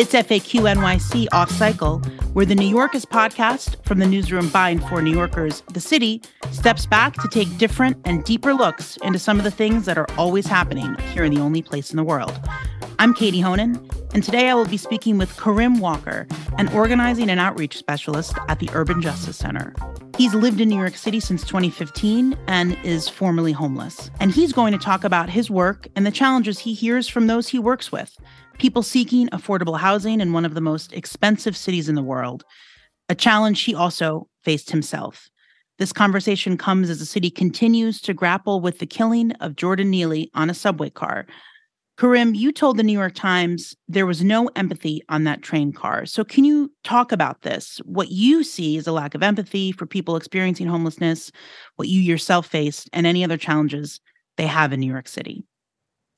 It's FAQ NYC Off Cycle, where the New Yorkers podcast from the newsroom by and for New Yorkers, the city, steps back to take different and deeper looks into some of the things that are always happening here in the only place in the world. I'm Katie Honan, and today I will be speaking with Karim Walker, an organizing and outreach specialist at the Urban Justice Center. He's lived in New York City since 2015 and is formerly homeless. And he's going to talk about his work and the challenges he hears from those he works with people seeking affordable housing in one of the most expensive cities in the world, a challenge he also faced himself. This conversation comes as the city continues to grapple with the killing of Jordan Neely on a subway car. Karim, you told the New York Times there was no empathy on that train car. So, can you talk about this? What you see is a lack of empathy for people experiencing homelessness, what you yourself faced, and any other challenges they have in New York City.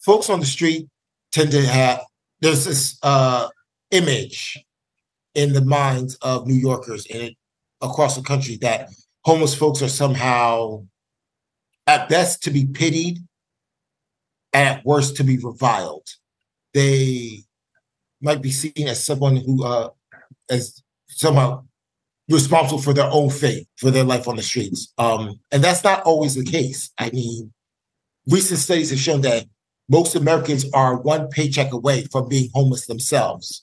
Folks on the street tend to have there's this uh, image in the minds of New Yorkers and across the country that homeless folks are somehow, at best, to be pitied, and at worst, to be reviled. They might be seen as someone who, uh, as somehow responsible for their own fate, for their life on the streets. Um, and that's not always the case. I mean, recent studies have shown that most Americans are one paycheck away from being homeless themselves.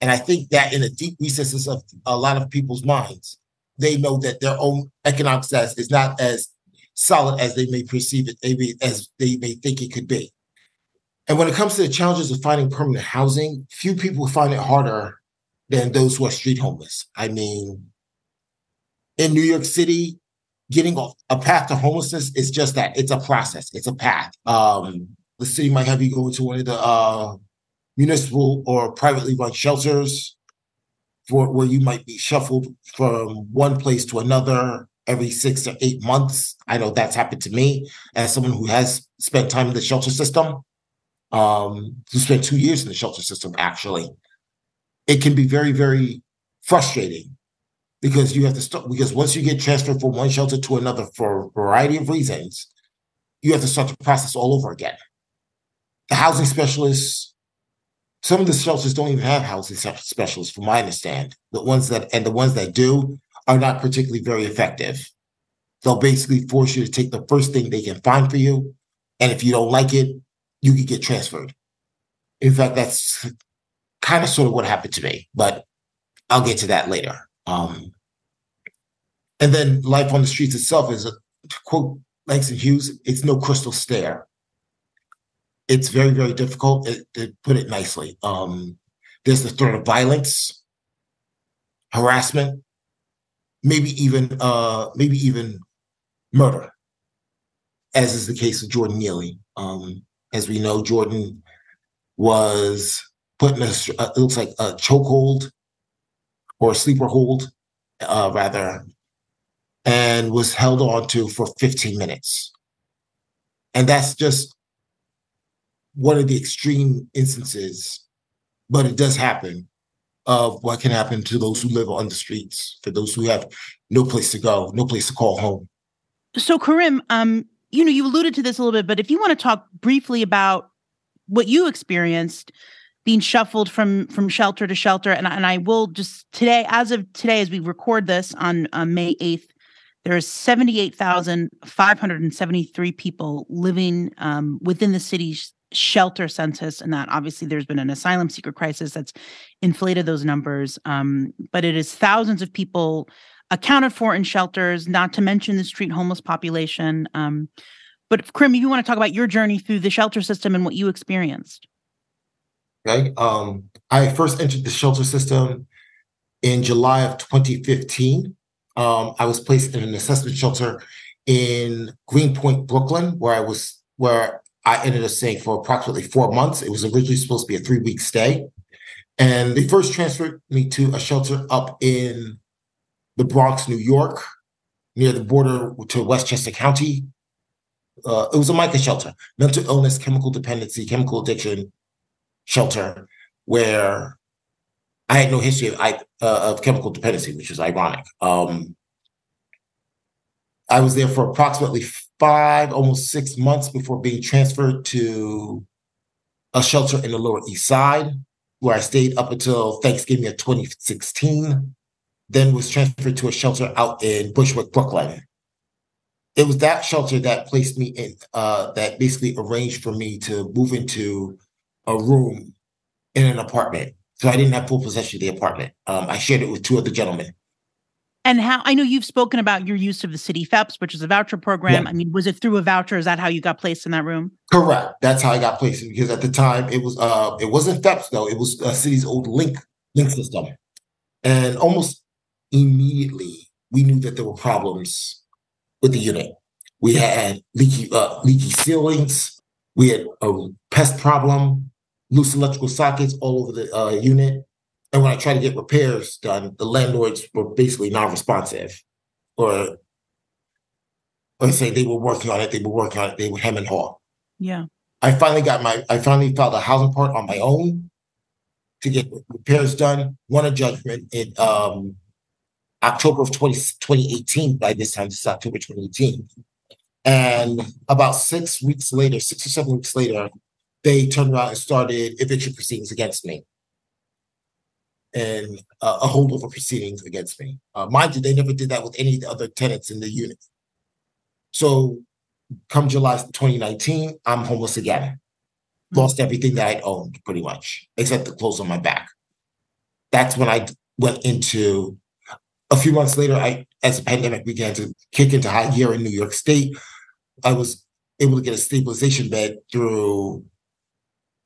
And I think that in the deep recesses of a lot of people's minds, they know that their own economic status is not as solid as they may perceive it, maybe as they may think it could be. And when it comes to the challenges of finding permanent housing, few people find it harder than those who are street homeless. I mean, in New York City, getting a path to homelessness is just that it's a process, it's a path. Um, the city might have you go into one of the uh, municipal or privately run shelters for where you might be shuffled from one place to another every six or eight months. I know that's happened to me as someone who has spent time in the shelter system, um, who spent two years in the shelter system, actually. It can be very, very frustrating because you have to start because once you get transferred from one shelter to another for a variety of reasons, you have to start the process all over again the housing specialists, some of the shelters don't even have housing specialists, from my understand. The ones that and the ones that do are not particularly very effective. They'll basically force you to take the first thing they can find for you, and if you don't like it, you can get transferred. In fact, that's kind of sort of what happened to me, but I'll get to that later. Um, and then life on the streets itself is a quote Langston Hughes, it's no crystal stair it's very very difficult to put it nicely. Um, there's the threat of violence harassment maybe even uh, maybe even murder as is the case with jordan neely. Um, as we know jordan was put in a uh, it looks like a chokehold or a sleeper hold uh, rather and was held on to for 15 minutes. And that's just one of the extreme instances, but it does happen of what can happen to those who live on the streets, for those who have no place to go, no place to call home. So, Karim, um, you know, you alluded to this a little bit, but if you want to talk briefly about what you experienced being shuffled from from shelter to shelter, and, and I will just today, as of today, as we record this on uh, May eighth, there seventy three people living um, within the city's shelter census and that obviously there's been an asylum seeker crisis that's inflated those numbers um, but it is thousands of people accounted for in shelters not to mention the street homeless population um, but Karim, if you want to talk about your journey through the shelter system and what you experienced? Okay um, i first entered the shelter system in july of 2015 um, i was placed in an assessment shelter in greenpoint brooklyn where i was where I ended up staying for approximately four months. It was originally supposed to be a three week stay. And they first transferred me to a shelter up in the Bronx, New York, near the border to Westchester County. Uh, it was a MICA shelter, mental illness, chemical dependency, chemical addiction shelter, where I had no history of, uh, of chemical dependency, which is ironic. Um, I was there for approximately five, almost six months before being transferred to a shelter in the Lower East Side. where I stayed up until Thanksgiving of 2016. Then was transferred to a shelter out in Bushwick, Brooklyn. It was that shelter that placed me in, uh, that basically arranged for me to move into a room in an apartment. So I didn't have full possession of the apartment. Um, I shared it with two other gentlemen. And how I know you've spoken about your use of the city FHEPS, which is a voucher program. Yeah. I mean, was it through a voucher? Is that how you got placed in that room? Correct. That's how I got placed because at the time it was uh it wasn't FHEPS though. It was a city's old link link system. And almost immediately we knew that there were problems with the unit. We had leaky uh, leaky ceilings. We had a pest problem, loose electrical sockets all over the uh, unit. And when I tried to get repairs done, the landlords were basically non-responsive, or or say they were working on it, they were working on it, they were hem and haw. Yeah. I finally got my I finally filed a housing part on my own to get repairs done, won a judgment in um October of 20, 2018. By this time, this is October 2018. And about six weeks later, six or seven weeks later, they turned around and started eviction proceedings against me and uh, a holdover proceedings against me. Uh, mind you, they never did that with any of the other tenants in the unit. So, come July 2019, I'm homeless again. Hmm. Lost everything that I'd owned, pretty much, except the clothes on my back. That's when I went into. A few months later, I, as the pandemic began to kick into high gear in New York State, I was able to get a stabilization bed through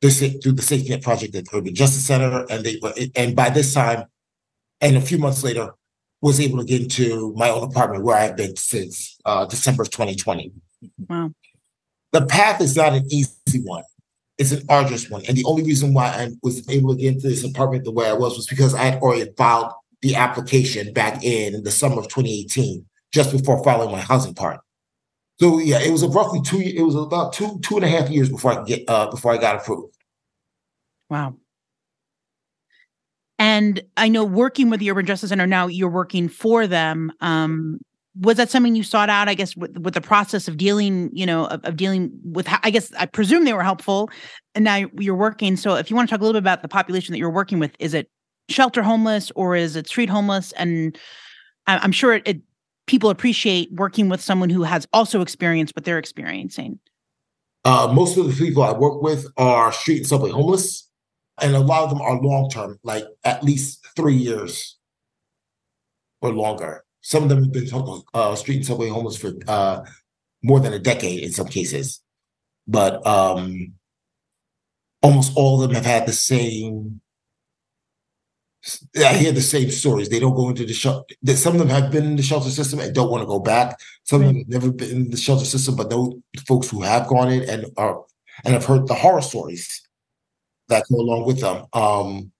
the, through the safety net project at Urban Justice Center, and they and by this time, and a few months later, was able to get into my own apartment where I've been since uh, December of 2020. Wow. The path is not an easy one. It's an arduous one. And the only reason why I was able to get into this apartment the way I was was because I had already filed the application back in the summer of 2018, just before filing my housing part. So yeah, it was roughly two. It was about two two and a half years before I get uh, before I got approved. Wow. And I know working with the Urban Justice Center now, you're working for them. Um, was that something you sought out? I guess with, with the process of dealing, you know, of, of, dealing with. I guess I presume they were helpful, and now you're working. So, if you want to talk a little bit about the population that you're working with, is it shelter homeless or is it street homeless? And I'm sure it, it people appreciate working with someone who has also experienced what they're experiencing? Uh, most of the people I work with are street and subway homeless, and a lot of them are long term, like at least three years or longer. Some of them have been uh, street and subway homeless for uh, more than a decade in some cases, but um, almost all of them have had the same I hear the same stories. They don't go into the shelter. Some of them have been in the shelter system and don't want to go back. Some of them have never been in the shelter system, but know folks who have gone in and are and have heard the horror stories that go along with them. Um,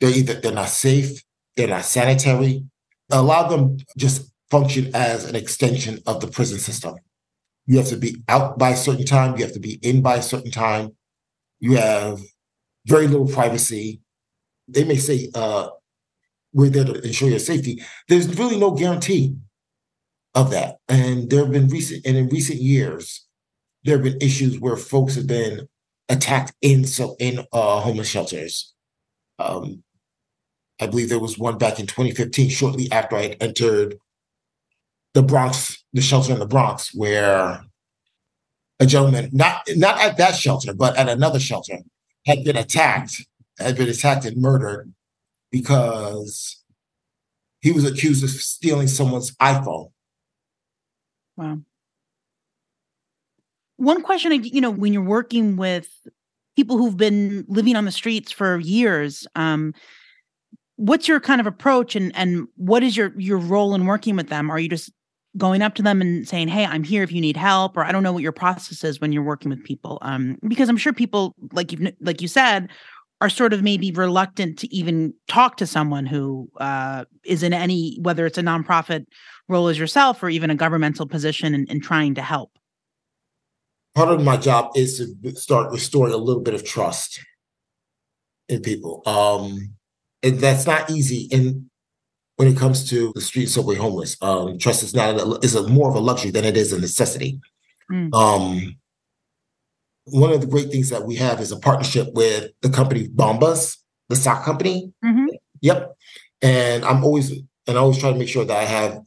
they're either they're not safe, they're not sanitary. A lot of them just function as an extension of the prison system. You have to be out by a certain time. You have to be in by a certain time. You have very little privacy they may say uh, we're there to ensure your safety. There's really no guarantee of that. And there have been recent and in recent years, there have been issues where folks have been attacked in so in uh, homeless shelters. Um, I believe there was one back in 2015, shortly after I entered the Bronx, the shelter in the Bronx, where a gentleman, not not at that shelter, but at another shelter, had been attacked had been attacked and murdered because he was accused of stealing someone's iPhone. Wow. One question, you know, when you're working with people who've been living on the streets for years, um, what's your kind of approach and and what is your your role in working with them? Are you just going up to them and saying, "Hey, I'm here if you need help," or I don't know what your process is when you're working with people, um, because I'm sure people, like you like you said, are sort of maybe reluctant to even talk to someone who uh, is in any, whether it's a nonprofit role as yourself or even a governmental position in trying to help? Part of my job is to start restoring a little bit of trust in people. Um, and that's not easy. And when it comes to the street subway homeless, um, trust is not a, is a more of a luxury than it is a necessity. Mm. Um, one of the great things that we have is a partnership with the company Bombas. the sock company. Mm-hmm. Yep. And I'm always and I always try to make sure that I have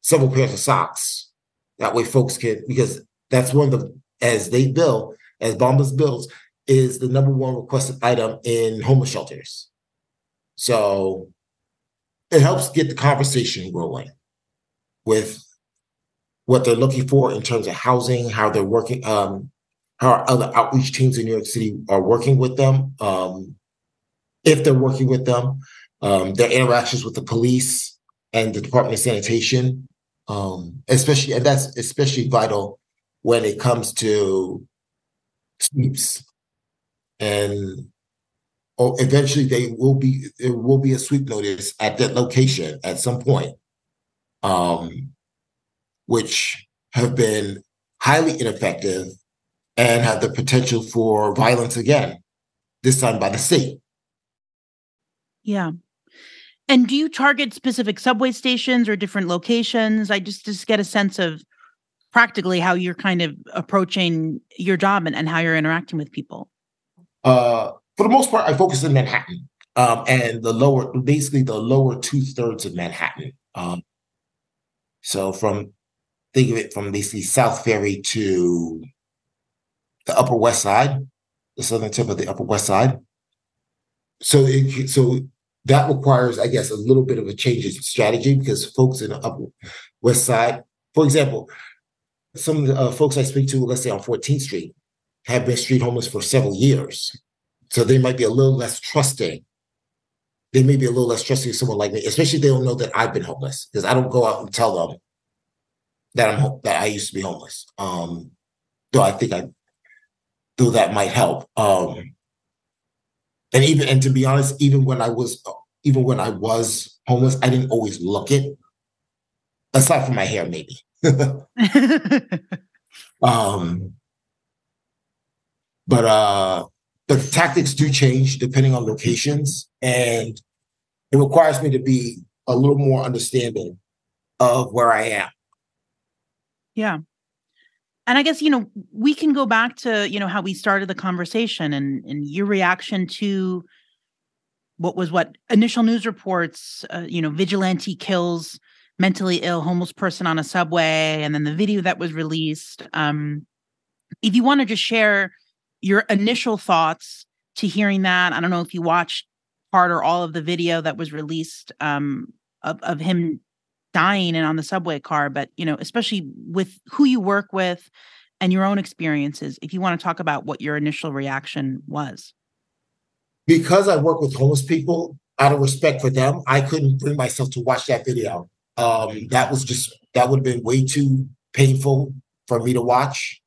several pairs of socks. That way folks can because that's one of the as they bill, as Bombas bills, is the number one requested item in homeless shelters. So it helps get the conversation rolling with what they're looking for in terms of housing, how they're working, um, how other outreach teams in New York City are working with them, um, if they're working with them, um, their interactions with the police and the Department of Sanitation, um, especially, and that's especially vital when it comes to sweeps. And oh, eventually, they will be there will be a sweep notice at that location at some point. Um, which have been highly ineffective and have the potential for violence again, this time by the state. Yeah. And do you target specific subway stations or different locations? I just just get a sense of practically how you're kind of approaching your job and, and how you're interacting with people. Uh, for the most part, I focus in Manhattan um, and the lower, basically the lower two thirds of Manhattan. Um, so from think of it from basically South Ferry to the Upper West Side, the southern tip of the Upper West Side. So it, so that requires, I guess, a little bit of a change in strategy because folks in the Upper West Side, for example, some of the uh, folks I speak to, let's say on 14th Street, have been street homeless for several years. So they might be a little less trusting. They may be a little less trusting of someone like me, especially they don't know that I've been homeless because I don't go out and tell them that I'm that I used to be homeless. Um, though I think I though that might help. Um, and even and to be honest, even when I was even when I was homeless, I didn't always look it. Aside from my hair, maybe. um, but uh, the tactics do change depending on locations, and it requires me to be a little more understanding of where I am. Yeah. And I guess, you know, we can go back to, you know, how we started the conversation and, and your reaction to what was what initial news reports, uh, you know, vigilante kills mentally ill homeless person on a subway, and then the video that was released. Um, if you want to just share your initial thoughts to hearing that, I don't know if you watched part or all of the video that was released um, of, of him dying and on the subway car, but you know, especially with who you work with and your own experiences, if you want to talk about what your initial reaction was. Because I work with homeless people, out of respect for them, I couldn't bring myself to watch that video. Um, that was just that would have been way too painful for me to watch.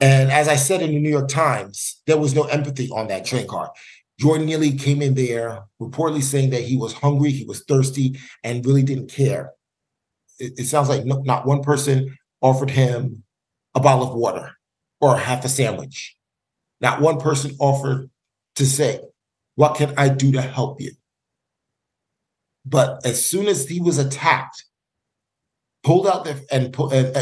And as I said in the New York Times, there was no empathy on that train car. Jordan Neely came in there reportedly saying that he was hungry, he was thirsty, and really didn't care. It, it sounds like no, not one person offered him a bottle of water or half a sandwich. Not one person offered to say, What can I do to help you? But as soon as he was attacked, pulled out the, and, and,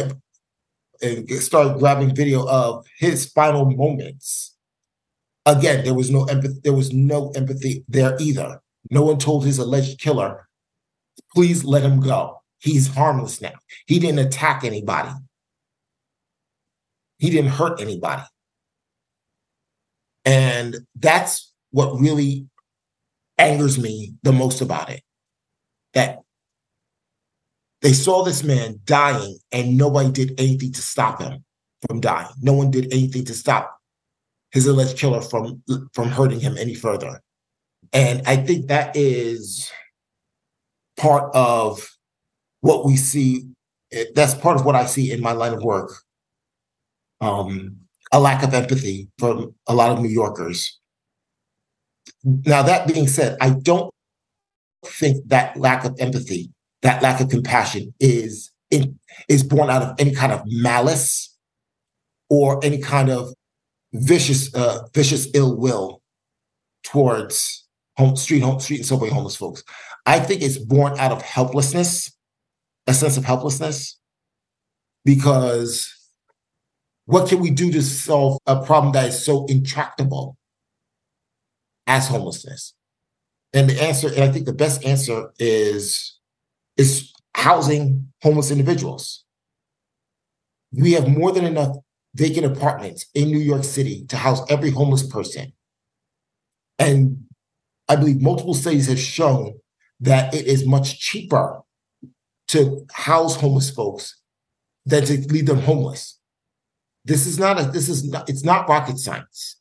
and, and started grabbing video of his final moments Again, there was no empathy. There was no empathy there either. No one told his alleged killer, "Please let him go. He's harmless now. He didn't attack anybody. He didn't hurt anybody." And that's what really angers me the most about it. That they saw this man dying and nobody did anything to stop him from dying. No one did anything to stop his alleged killer from from hurting him any further. And I think that is part of what we see. That's part of what I see in my line of work. Um, a lack of empathy from a lot of New Yorkers. Now, that being said, I don't think that lack of empathy, that lack of compassion is in, is born out of any kind of malice or any kind of vicious, uh, vicious ill will towards home, street, home, street and subway homeless folks. I think it's born out of helplessness, a sense of helplessness, because what can we do to solve a problem that is so intractable? as homelessness? And the answer, and I think the best answer is is housing homeless individuals. We have more than enough vacant apartments in New York City to house every homeless person. And I believe multiple studies have shown that it is much cheaper to house homeless folks than to leave them homeless. This is not a this is not it's not rocket science.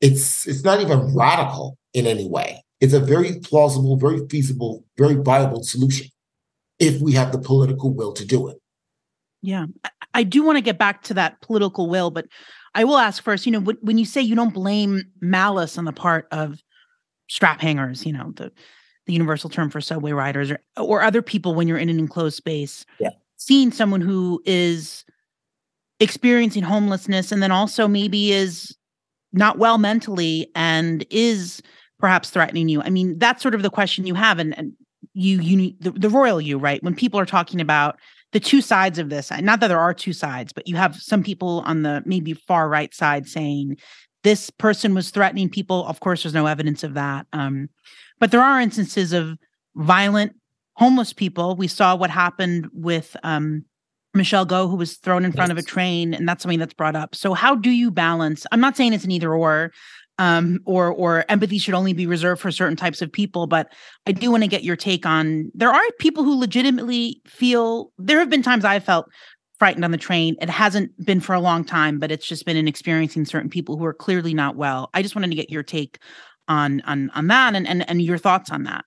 It's it's not even radical in any way. It's a very plausible, very feasible, very viable solution if we have the political will to do it. Yeah. I do want to get back to that political will, but I will ask first, you know, when you say you don't blame malice on the part of strap hangers, you know, the the universal term for subway riders or or other people when you're in an enclosed space. Yeah. Seeing someone who is experiencing homelessness and then also maybe is not well mentally and is perhaps threatening you. I mean, that's sort of the question you have and, and you you the, the royal you, right? When people are talking about the two sides of this, not that there are two sides, but you have some people on the maybe far right side saying this person was threatening people. Of course, there's no evidence of that. Um, but there are instances of violent homeless people. We saw what happened with um, Michelle Go, who was thrown in front yes. of a train, and that's something that's brought up. So, how do you balance? I'm not saying it's an either or, um, or or empathy should only be reserved for certain types of people, but I do want to get your take on. There are people who legitimately feel. There have been times I felt frightened on the train. It hasn't been for a long time, but it's just been in experiencing certain people who are clearly not well. I just wanted to get your take on on on that and and, and your thoughts on that.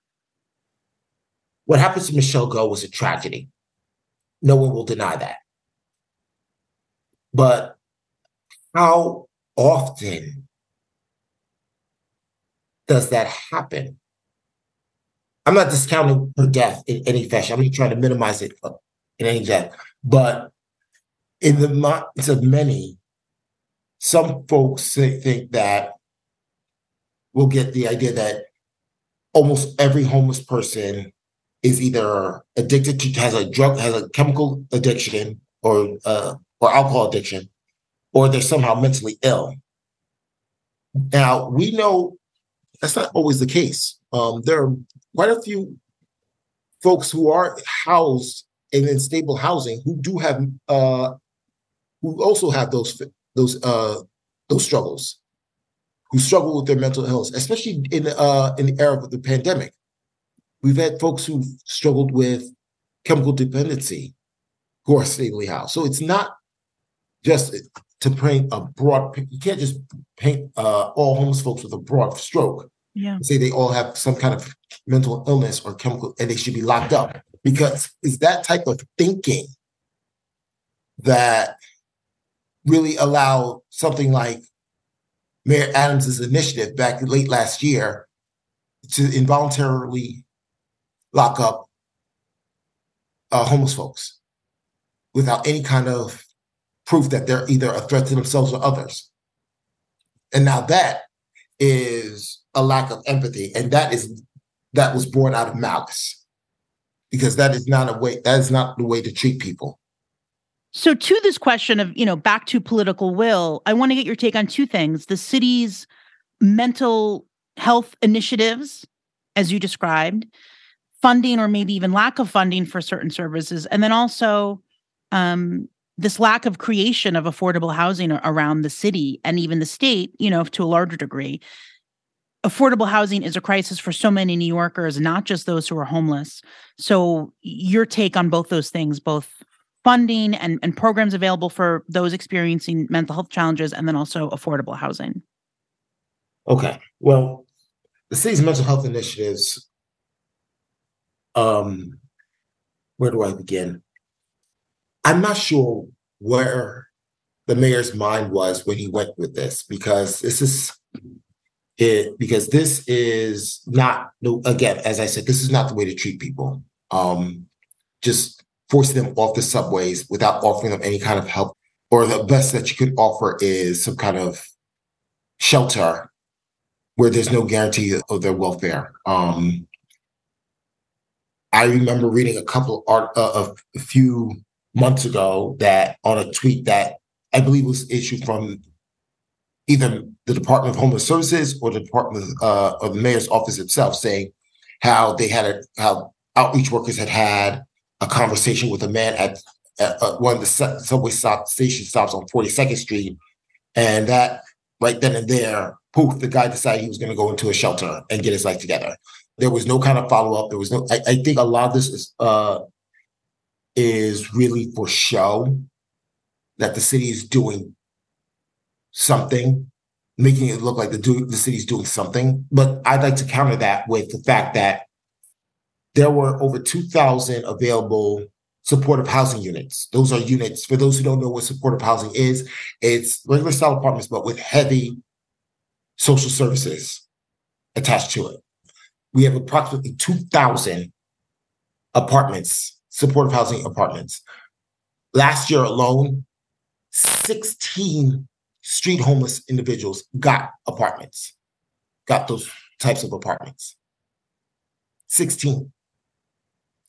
What happened to Michelle Go was a tragedy. No one will deny that. But how often does that happen? I'm not discounting her death in any fashion. I'm not trying to minimize it in any death. But in the minds of many, some folks think that we'll get the idea that almost every homeless person is either addicted to has a drug has a chemical addiction or uh, or alcohol addiction, or they're somehow mentally ill. Now we know that's not always the case. Um, there are quite a few folks who are housed in stable housing who do have uh, who also have those those uh, those struggles, who struggle with their mental health, especially in uh, in the era of the pandemic. We've had folks who've struggled with chemical dependency who are stably housed. So it's not just to paint a broad. You can't just paint uh, all homeless folks with a broad stroke. Yeah. Say they all have some kind of mental illness or chemical, and they should be locked up because it's that type of thinking that really allowed something like Mayor Adams's initiative back late last year to involuntarily lock up uh, homeless folks without any kind of proof that they're either a threat to themselves or others. And now that is a lack of empathy, and that is that was born out of malice, because that is not a way. That is not the way to treat people. So, to this question of, you know, back to political will, I want to get your take on two things the city's mental health initiatives, as you described, funding or maybe even lack of funding for certain services, and then also um, this lack of creation of affordable housing around the city and even the state, you know, to a larger degree. Affordable housing is a crisis for so many New Yorkers, not just those who are homeless. So, your take on both those things, both funding and, and programs available for those experiencing mental health challenges and then also affordable housing? Okay. Well, the city's mental health initiatives, um, where do I begin? I'm not sure where the mayor's mind was when he went with this because this is it because this is not again as i said this is not the way to treat people um just forcing them off the subways without offering them any kind of help. Or the best that you could offer is some kind of shelter where there's no guarantee of their welfare. Um, I remember reading a couple art uh, a few months ago that on a tweet that I believe was issued from either the Department of Homeless Services or the Department of, uh, or the mayor's office itself saying how they had a, how outreach workers had had a conversation with a man at, at uh, one of the subway stop station stops on 42nd Street, and that right then and there, poof, the guy decided he was going to go into a shelter and get his life together. There was no kind of follow up. There was no. I, I think a lot of this is uh, is really for show that the city is doing something, making it look like the do, the city's doing something. But I'd like to counter that with the fact that there were over 2,000 available supportive housing units. Those are units, for those who don't know what supportive housing is, it's regular style apartments, but with heavy social services attached to it. We have approximately 2,000 apartments, supportive housing apartments. Last year alone, 16 street homeless individuals got apartments, got those types of apartments. 16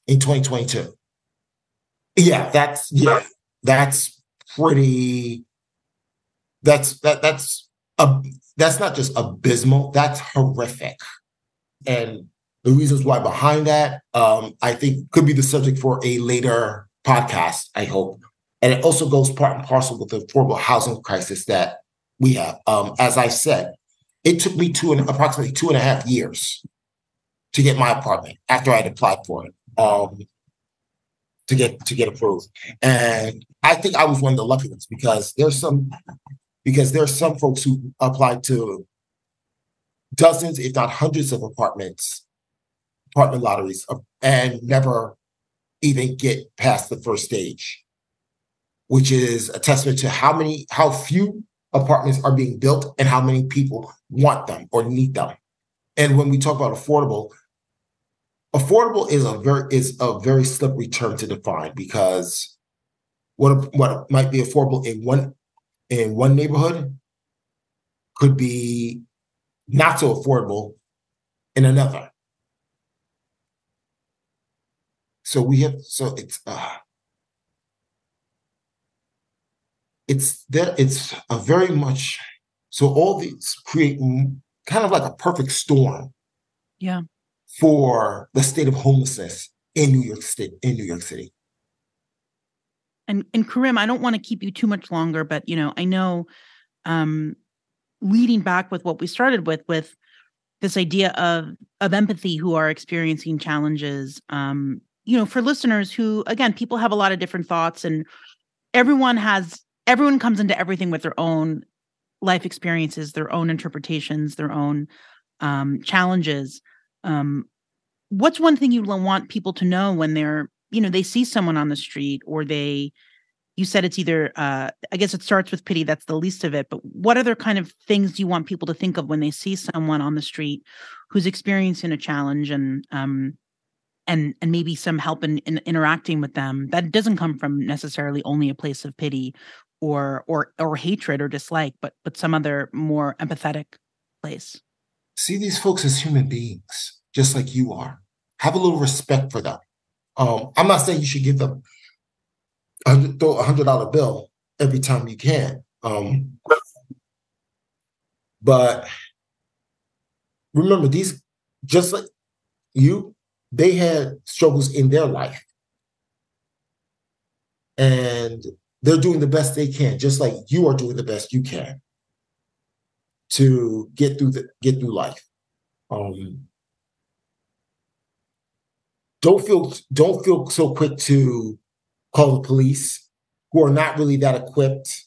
in 2022. Yeah, that's yeah, that's pretty that's that that's a that's not just abysmal, that's horrific. And the reasons why behind that, um, I think could be the subject for a later podcast, I hope. And it also goes part and parcel with the affordable housing crisis that we have. Um, as I said, it took me two and approximately two and a half years to get my apartment after I'd applied for it. Um, to get to get approved. And I think I was one of the lucky ones because there's some because there's some folks who applied to dozens, if not hundreds of apartments, apartment lotteries, uh, and never even get past the first stage, which is a testament to how many, how few apartments are being built and how many people want them or need them. And when we talk about affordable, affordable is a very is a very slippery term to define because what what might be affordable in one in one neighborhood could be not so affordable in another. So we have so it's uh, it's that it's a very much so all these create kind of like a perfect storm. Yeah for the state of homelessness in New York State, in New York City. And and Karim, I don't want to keep you too much longer, but you know, I know um leading back with what we started with, with this idea of of empathy who are experiencing challenges. Um, you know, for listeners who again, people have a lot of different thoughts and everyone has everyone comes into everything with their own life experiences, their own interpretations, their own um, challenges. Um, what's one thing you want people to know when they're you know they see someone on the street or they you said it's either uh, i guess it starts with pity that's the least of it but what other kind of things do you want people to think of when they see someone on the street who's experiencing a challenge and um and and maybe some help in, in interacting with them that doesn't come from necessarily only a place of pity or or or hatred or dislike but but some other more empathetic place see these folks as human beings, just like you are. Have a little respect for them. Um, I'm not saying you should give them a, hundred dollar bill every time you can. Um, but remember, these just like you, they had struggles in their life. And they're doing the best they can, just like you are doing the best you can to get through the get through life. Um, don't feel don't feel so quick to call the police who are not really that equipped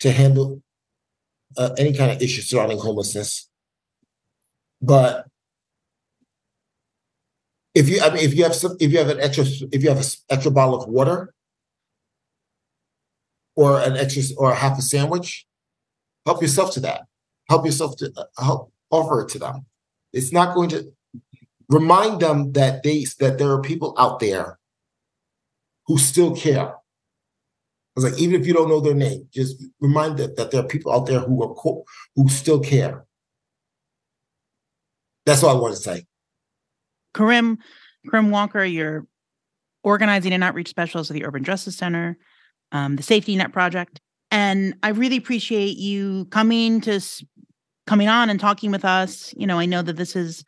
to handle uh, any kind of issue surrounding homelessness. But if you, I mean, if you have some, if you have an extra, if you have an extra bottle of water, or an extra, or a half a sandwich, help yourself to that help yourself to uh, help offer it to them. It's not going to remind them that they that there are people out there who still care. I was like, even if you don't know their name, just remind them that there are people out there who are who still care. That's all I want to say. Karim, Karim Walker, you're organizing an outreach specialist at the Urban Justice Center, um, the Safety Net Project, And I really appreciate you coming to coming on and talking with us. You know, I know that this is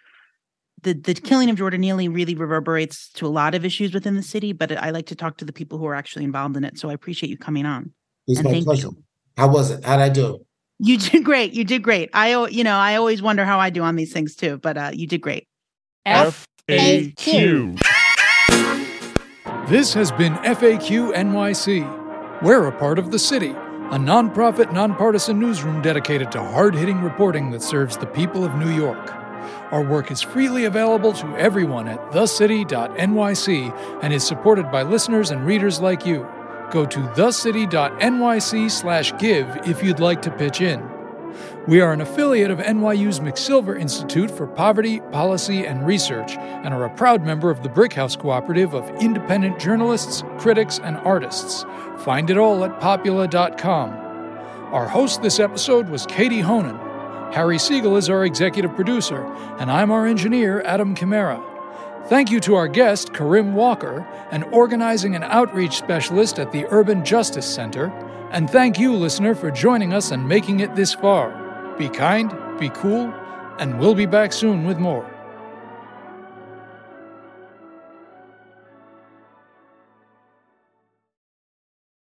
the the killing of Jordan Neely really reverberates to a lot of issues within the city, but I like to talk to the people who are actually involved in it. So I appreciate you coming on. It's was my pleasure. You. How was it? How'd I do? You did great. You did great. I, you know, I always wonder how I do on these things too, but uh, you did great. FAQ. This has been FAQ NYC. We're a part of the city, a nonprofit, nonpartisan newsroom dedicated to hard hitting reporting that serves the people of New York. Our work is freely available to everyone at thecity.nyc and is supported by listeners and readers like you. Go to thecity.nyc/give if you'd like to pitch in. We are an affiliate of NYU's McSilver Institute for Poverty, Policy, and Research and are a proud member of the Brickhouse Cooperative of independent journalists, critics, and artists. Find it all at popula.com. Our host this episode was Katie Honan. Harry Siegel is our executive producer, and I'm our engineer, Adam Chimera. Thank you to our guest, Karim Walker, an organizing and outreach specialist at the Urban Justice Center. And thank you, listener, for joining us and making it this far. Be kind, be cool, and we'll be back soon with more.